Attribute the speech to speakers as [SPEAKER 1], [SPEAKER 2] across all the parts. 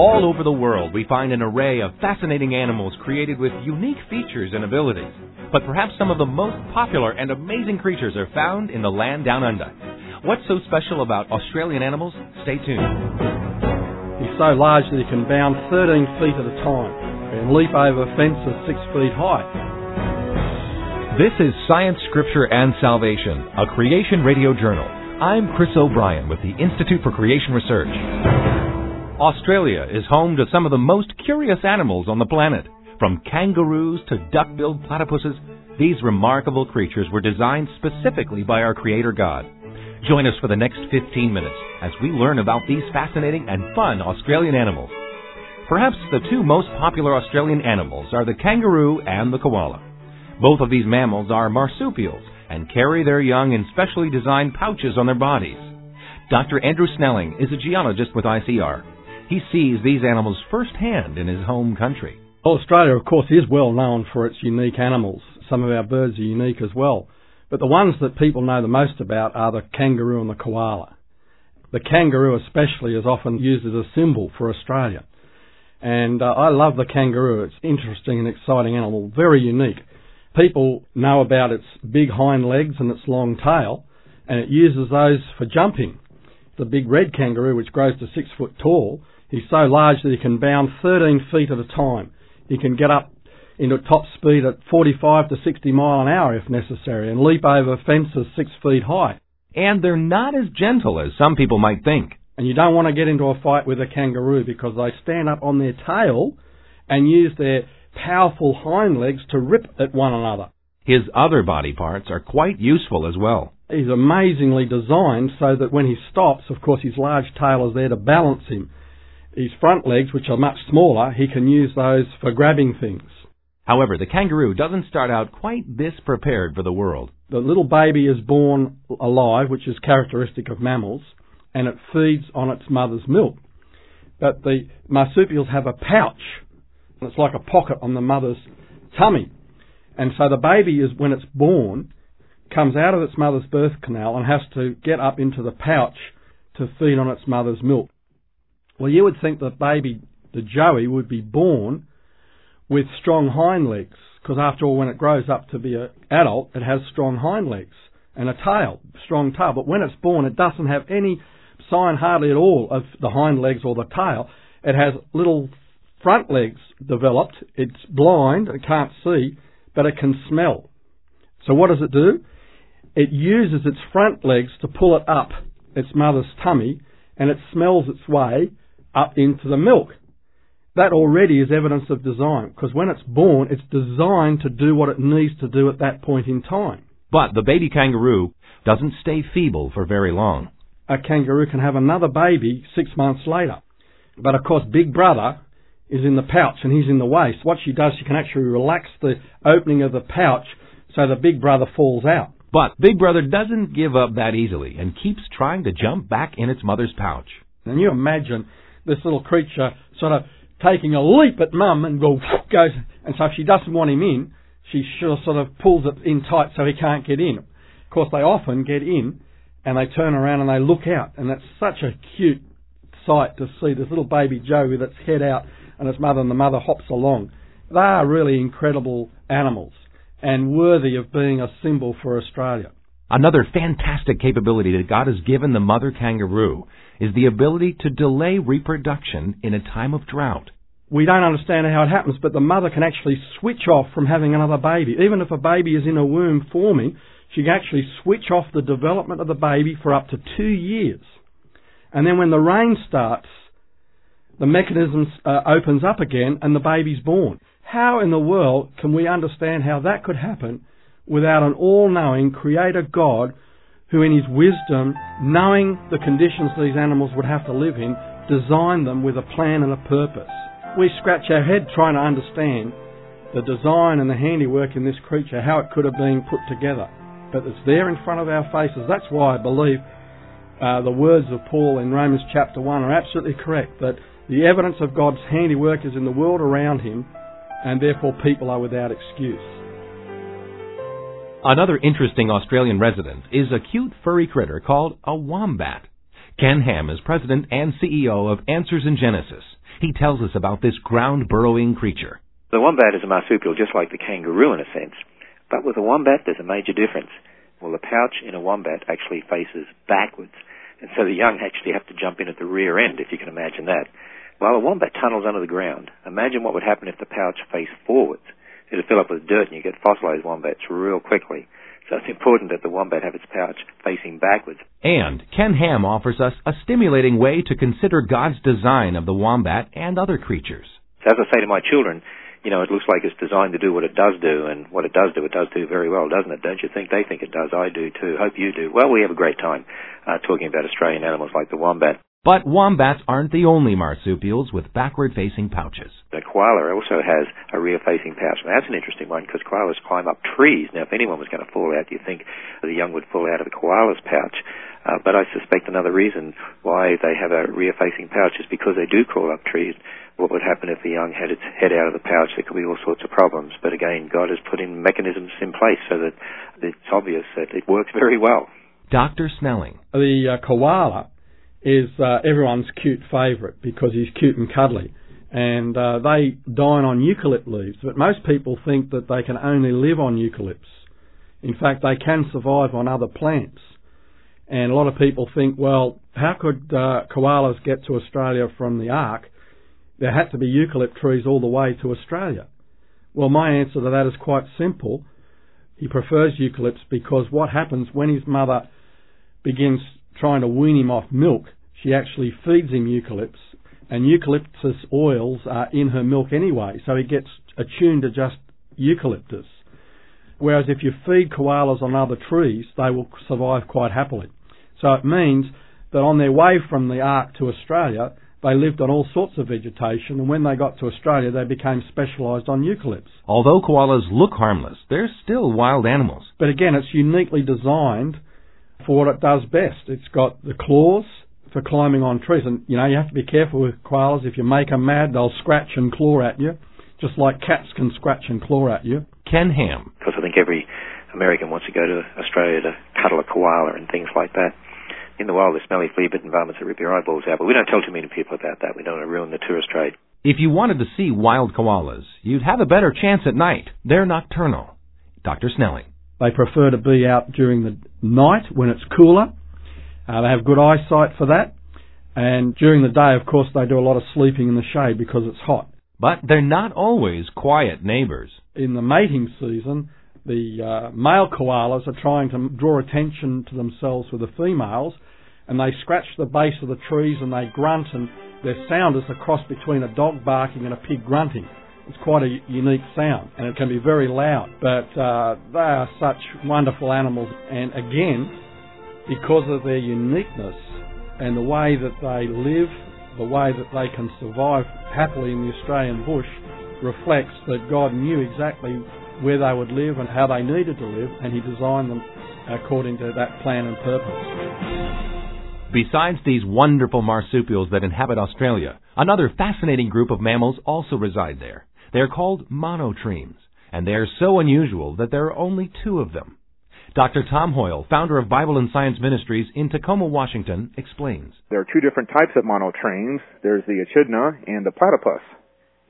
[SPEAKER 1] All over the world, we find an array of fascinating animals created with unique features and abilities. But perhaps some of the most popular and amazing creatures are found in the land down under. What's so special about Australian animals? Stay tuned.
[SPEAKER 2] He's so large that he can bound 13 feet at a time and leap over fences 6 feet high.
[SPEAKER 1] This is Science, Scripture, and Salvation, a Creation Radio Journal. I'm Chris O'Brien with the Institute for Creation Research. Australia is home to some of the most curious animals on the planet. From kangaroos to duck-billed platypuses, these remarkable creatures were designed specifically by our Creator God. Join us for the next 15 minutes as we learn about these fascinating and fun Australian animals. Perhaps the two most popular Australian animals are the kangaroo and the koala. Both of these mammals are marsupials and carry their young in specially designed pouches on their bodies. Dr. Andrew Snelling is a geologist with ICR. He sees these animals firsthand in his home country.
[SPEAKER 2] Australia, of course, is well known for its unique animals. Some of our birds are unique as well. But the ones that people know the most about are the kangaroo and the koala. The kangaroo especially is often used as a symbol for Australia. And uh, I love the kangaroo. It's interesting and exciting animal, very unique. People know about its big hind legs and its long tail, and it uses those for jumping. The big red kangaroo, which grows to six foot tall, He's so large that he can bound 13 feet at a time. He can get up into top speed at 45 to 60 mile an hour if necessary and leap over fences six feet high.
[SPEAKER 1] And they're not as gentle as some people might think.
[SPEAKER 2] And you don't want to get into a fight with a kangaroo because they stand up on their tail and use their powerful hind legs to rip at one another.
[SPEAKER 1] His other body parts are quite useful as well.
[SPEAKER 2] He's amazingly designed so that when he stops, of course, his large tail is there to balance him his front legs, which are much smaller, he can use those for grabbing things.
[SPEAKER 1] However, the kangaroo doesn't start out quite this prepared for the world.
[SPEAKER 2] The little baby is born alive, which is characteristic of mammals, and it feeds on its mother's milk. But the marsupials have a pouch, and it's like a pocket on the mother's tummy. And so the baby is, when it's born, comes out of its mother's birth canal and has to get up into the pouch to feed on its mother's milk. Well, you would think that baby, the joey, would be born with strong hind legs, because after all, when it grows up to be an adult, it has strong hind legs and a tail, strong tail. But when it's born, it doesn't have any sign hardly at all of the hind legs or the tail. It has little front legs developed. It's blind, it can't see, but it can smell. So what does it do? It uses its front legs to pull it up its mother's tummy, and it smells its way up into the milk. That already is evidence of design, because when it's born, it's designed to do what it needs to do at that point in time.
[SPEAKER 1] But the baby kangaroo doesn't stay feeble for very long.
[SPEAKER 2] A kangaroo can have another baby six months later. But of course, Big Brother is in the pouch and he's in the waist. What she does, she can actually relax the opening of the pouch so the Big Brother falls out.
[SPEAKER 1] But Big Brother doesn't give up that easily and keeps trying to jump back in its mother's pouch.
[SPEAKER 2] And you imagine this little creature sort of taking a leap at mum and go, goes, and so if she doesn't want him in, she sort of pulls it in tight so he can't get in. Of course, they often get in and they turn around and they look out, and that's such a cute sight to see this little baby Joe with its head out and its mother, and the mother hops along. They are really incredible animals and worthy of being a symbol for Australia.
[SPEAKER 1] Another fantastic capability that God has given the mother kangaroo is the ability to delay reproduction in a time of drought.
[SPEAKER 2] We don't understand how it happens, but the mother can actually switch off from having another baby. Even if a baby is in a womb forming, she can actually switch off the development of the baby for up to two years. And then when the rain starts, the mechanism uh, opens up again and the baby's born. How in the world can we understand how that could happen without an all-knowing creator God who in his wisdom, knowing the conditions these animals would have to live in, designed them with a plan and a purpose. We scratch our head trying to understand the design and the handiwork in this creature, how it could have been put together. But it's there in front of our faces. That's why I believe uh, the words of Paul in Romans chapter 1 are absolutely correct, that the evidence of God's handiwork is in the world around him, and therefore people are without excuse.
[SPEAKER 1] Another interesting Australian resident is a cute furry critter called a wombat. Ken Ham is president and CEO of Answers in Genesis. he tells us about this ground burrowing creature.
[SPEAKER 3] The wombat is a marsupial just like the kangaroo in a sense, but with a wombat there's a major difference. Well, the pouch in a wombat actually faces backwards, and so the young actually have to jump in at the rear end, if you can imagine that. While a wombat tunnels under the ground, imagine what would happen if the pouch faced forwards. It'd fill up with dirt and you get fossilized wombats real quickly. So it's important that the wombat have its pouch facing backwards.
[SPEAKER 1] And Ken Ham offers us a stimulating way to consider God's design of the wombat and other creatures.
[SPEAKER 3] So as I say to my children, you know, it looks like it's designed to do what it does do, and what it does do, it does do very well, doesn't it? Don't you think? They think it does. I do too. Hope you do. Well, we have a great time uh, talking about Australian animals like the wombat.
[SPEAKER 1] But wombats aren't the only marsupials with backward-facing pouches.
[SPEAKER 3] The koala also has a rear-facing pouch. Now, that's an interesting one because koalas climb up trees. Now, if anyone was going to fall out, you'd think the young would fall out of the koala's pouch. Uh, but I suspect another reason why they have a rear-facing pouch is because they do crawl up trees. What would happen if the young had its head out of the pouch? There could be all sorts of problems. But again, God has put in mechanisms in place so that it's obvious that it works very well.
[SPEAKER 1] Dr. Snelling.
[SPEAKER 2] The uh, koala is uh, everyone's cute favourite because he's cute and cuddly. And uh, they dine on eucalypt leaves, but most people think that they can only live on eucalypts. In fact, they can survive on other plants. And a lot of people think, well, how could uh, koalas get to Australia from the Ark? There had to be eucalypt trees all the way to Australia. Well, my answer to that is quite simple. He prefers eucalypts because what happens when his mother begins trying to wean him off milk, she actually feeds him eucalypts, and eucalyptus oils are in her milk anyway, so he gets attuned to just eucalyptus. Whereas if you feed koalas on other trees, they will survive quite happily. So it means that on their way from the Ark to Australia, they lived on all sorts of vegetation, and when they got to Australia, they became specialised on eucalypts.
[SPEAKER 1] Although koalas look harmless, they're still wild animals.
[SPEAKER 2] But again, it's uniquely designed for what it does best. It's got the claws for climbing on trees, and you know you have to be careful with koalas. If you make them mad, they'll scratch and claw at you, just like cats can scratch and claw at you.
[SPEAKER 1] Ken Ham.
[SPEAKER 3] Because I think every American wants to go to Australia to cuddle a koala and things like that. In the wild, the smelly flea-bitten varmints that rip your eyeballs out, but we don't tell too many people about that. We don't want to ruin the tourist trade.
[SPEAKER 1] If you wanted to see wild koalas, you'd have a better chance at night. They're nocturnal. Dr. Snelling.
[SPEAKER 2] They prefer to be out during the night when it's cooler. Uh, they have good eyesight for that. And during the day, of course, they do a lot of sleeping in the shade because it's hot.
[SPEAKER 1] But they're not always quiet neighbors.
[SPEAKER 2] In the mating season, the uh, male koalas are trying to draw attention to themselves with the females, and they scratch the base of the trees and they grunt, and their sound is a cross between a dog barking and a pig grunting. It's quite a unique sound and it can be very loud, but uh, they are such wonderful animals. And again, because of their uniqueness and the way that they live, the way that they can survive happily in the Australian bush, reflects that God knew exactly where they would live and how they needed to live, and He designed them according to that plan and purpose.
[SPEAKER 1] Besides these wonderful marsupials that inhabit Australia, another fascinating group of mammals also reside there. They're called monotremes, and they are so unusual that there are only two of them. Dr. Tom Hoyle, founder of Bible and Science Ministries in Tacoma, Washington, explains.
[SPEAKER 4] There are two different types of monotremes. There's the echidna and the platypus.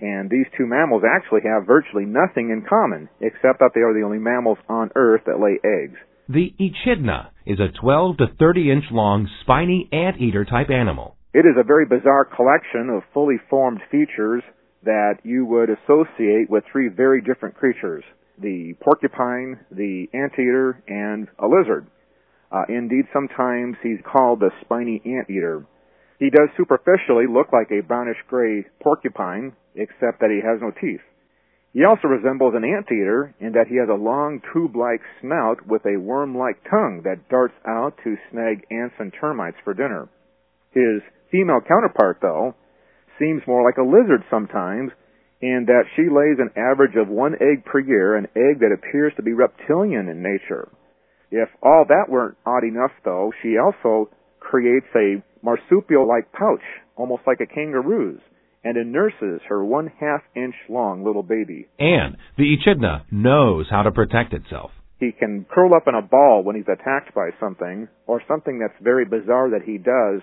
[SPEAKER 4] And these two mammals actually have virtually nothing in common, except that they are the only mammals on Earth that lay eggs.
[SPEAKER 1] The echidna is a 12 to 30 inch long spiny anteater type animal.
[SPEAKER 4] It is a very bizarre collection of fully formed features that you would associate with three very different creatures the porcupine, the anteater, and a lizard. Uh, indeed, sometimes he's called the spiny anteater. He does superficially look like a brownish gray porcupine, except that he has no teeth. He also resembles an anteater in that he has a long tube-like snout with a worm-like tongue that darts out to snag ants and termites for dinner. His female counterpart, though, seems more like a lizard sometimes, in that she lays an average of one egg per year, an egg that appears to be reptilian in nature. If all that weren't odd enough, though, she also creates a marsupial-like pouch, almost like a kangaroo's, and it nurses her one half inch long little baby.
[SPEAKER 1] And the echidna knows how to protect itself.
[SPEAKER 4] He can curl up in a ball when he's attacked by something, or something that's very bizarre that he does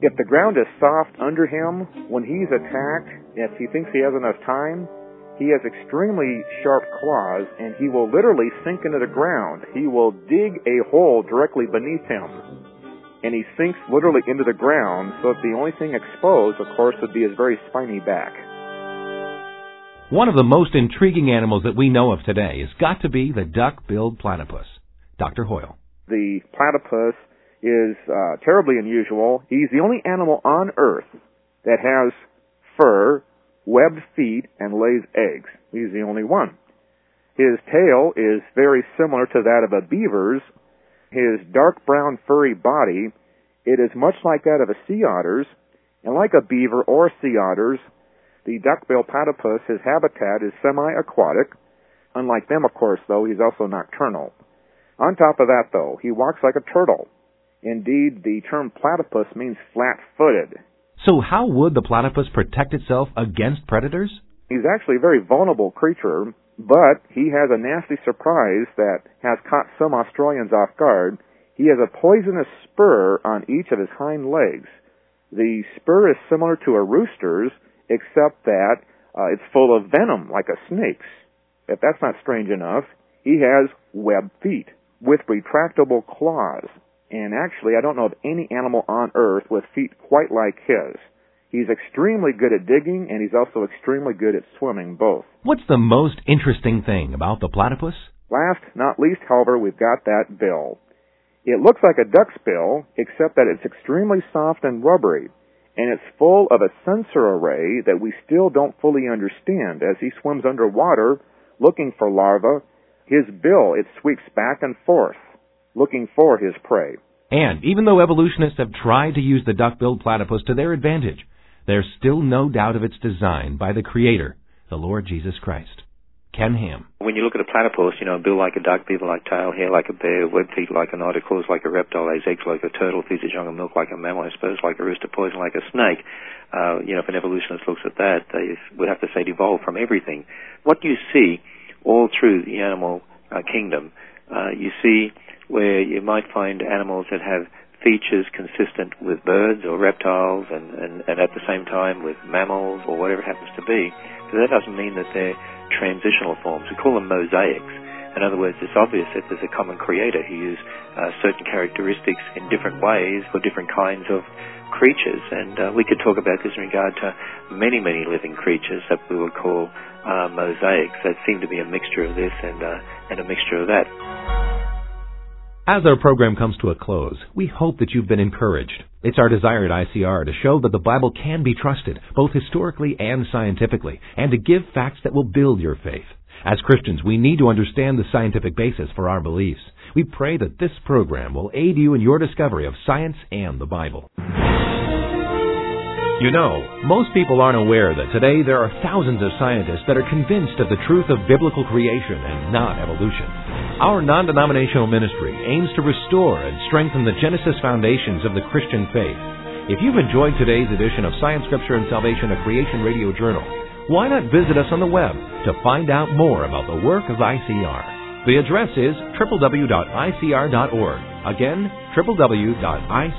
[SPEAKER 4] If the ground is soft under him, when he's attacked, if he thinks he has enough time, he has extremely sharp claws and he will literally sink into the ground. He will dig a hole directly beneath him. And he sinks literally into the ground so that the only thing exposed, of course, would be his very spiny back.
[SPEAKER 1] One of the most intriguing animals that we know of today has got to be the duck-billed platypus. Dr. Hoyle.
[SPEAKER 4] The platypus is uh, terribly unusual. He's the only animal on Earth that has fur, webbed feet, and lays eggs. He's the only one. His tail is very similar to that of a beaver's. His dark brown furry body, it is much like that of a sea otter's, and like a beaver or sea otter's, the duckbill platypus, his habitat is semi-aquatic. Unlike them, of course, though, he's also nocturnal. On top of that, though, he walks like a turtle. Indeed, the term platypus means flat-footed.
[SPEAKER 1] So how would the platypus protect itself against predators?
[SPEAKER 4] He's actually a very vulnerable creature, but he has a nasty surprise that has caught some Australians off guard. He has a poisonous spur on each of his hind legs. The spur is similar to a rooster's, except that uh, it's full of venom like a snake's. If that's not strange enough, he has webbed feet with retractable claws. And actually, I don't know of any animal on earth with feet quite like his. He's extremely good at digging, and he's also extremely good at swimming, both.
[SPEAKER 1] What's the most interesting thing about the platypus?
[SPEAKER 4] Last, not least, however, we've got that bill. It looks like a duck's bill, except that it's extremely soft and rubbery, and it's full of a sensor array that we still don't fully understand. As he swims underwater, looking for larvae, his bill, it sweeps back and forth looking for his prey.
[SPEAKER 1] And even though evolutionists have tried to use the duck-billed platypus to their advantage, there's still no doubt of its design by the Creator, the Lord Jesus Christ. Ken Ham.
[SPEAKER 3] When you look at a platypus, you know, bill like a duck, beaver like tail, hair like a bear, web feet like an otter, claws like a reptile, lays eggs like a turtle, feeds its young and milk like a mammal, has spurs like a rooster, poison like a snake. Uh, you know, if an evolutionist looks at that, they would have to say it evolved from everything. What you see all through the animal uh, kingdom, uh, you see where you might find animals that have features consistent with birds or reptiles and, and, and at the same time with mammals or whatever it happens to be. So that doesn't mean that they're transitional forms. We call them mosaics. In other words, it's obvious that there's a common creator who used uh, certain characteristics in different ways for different kinds of creatures. And uh, we could talk about this in regard to many, many living creatures that we would call uh, mosaics that seem to be a mixture of this and, uh, and a mixture of that.
[SPEAKER 1] As our program comes to a close, we hope that you've been encouraged. It's our desire at ICR to show that the Bible can be trusted, both historically and scientifically, and to give facts that will build your faith. As Christians, we need to understand the scientific basis for our beliefs. We pray that this program will aid you in your discovery of science and the Bible. You know, most people aren't aware that today there are thousands of scientists that are convinced of the truth of biblical creation and not evolution. Our non-denominational ministry aims to restore and strengthen the Genesis foundations of the Christian faith. If you've enjoyed today's edition of Science, Scripture, and Salvation, a Creation Radio Journal, why not visit us on the web to find out more about the work of ICR? The address is www.icr.org. Again, www.icr.org.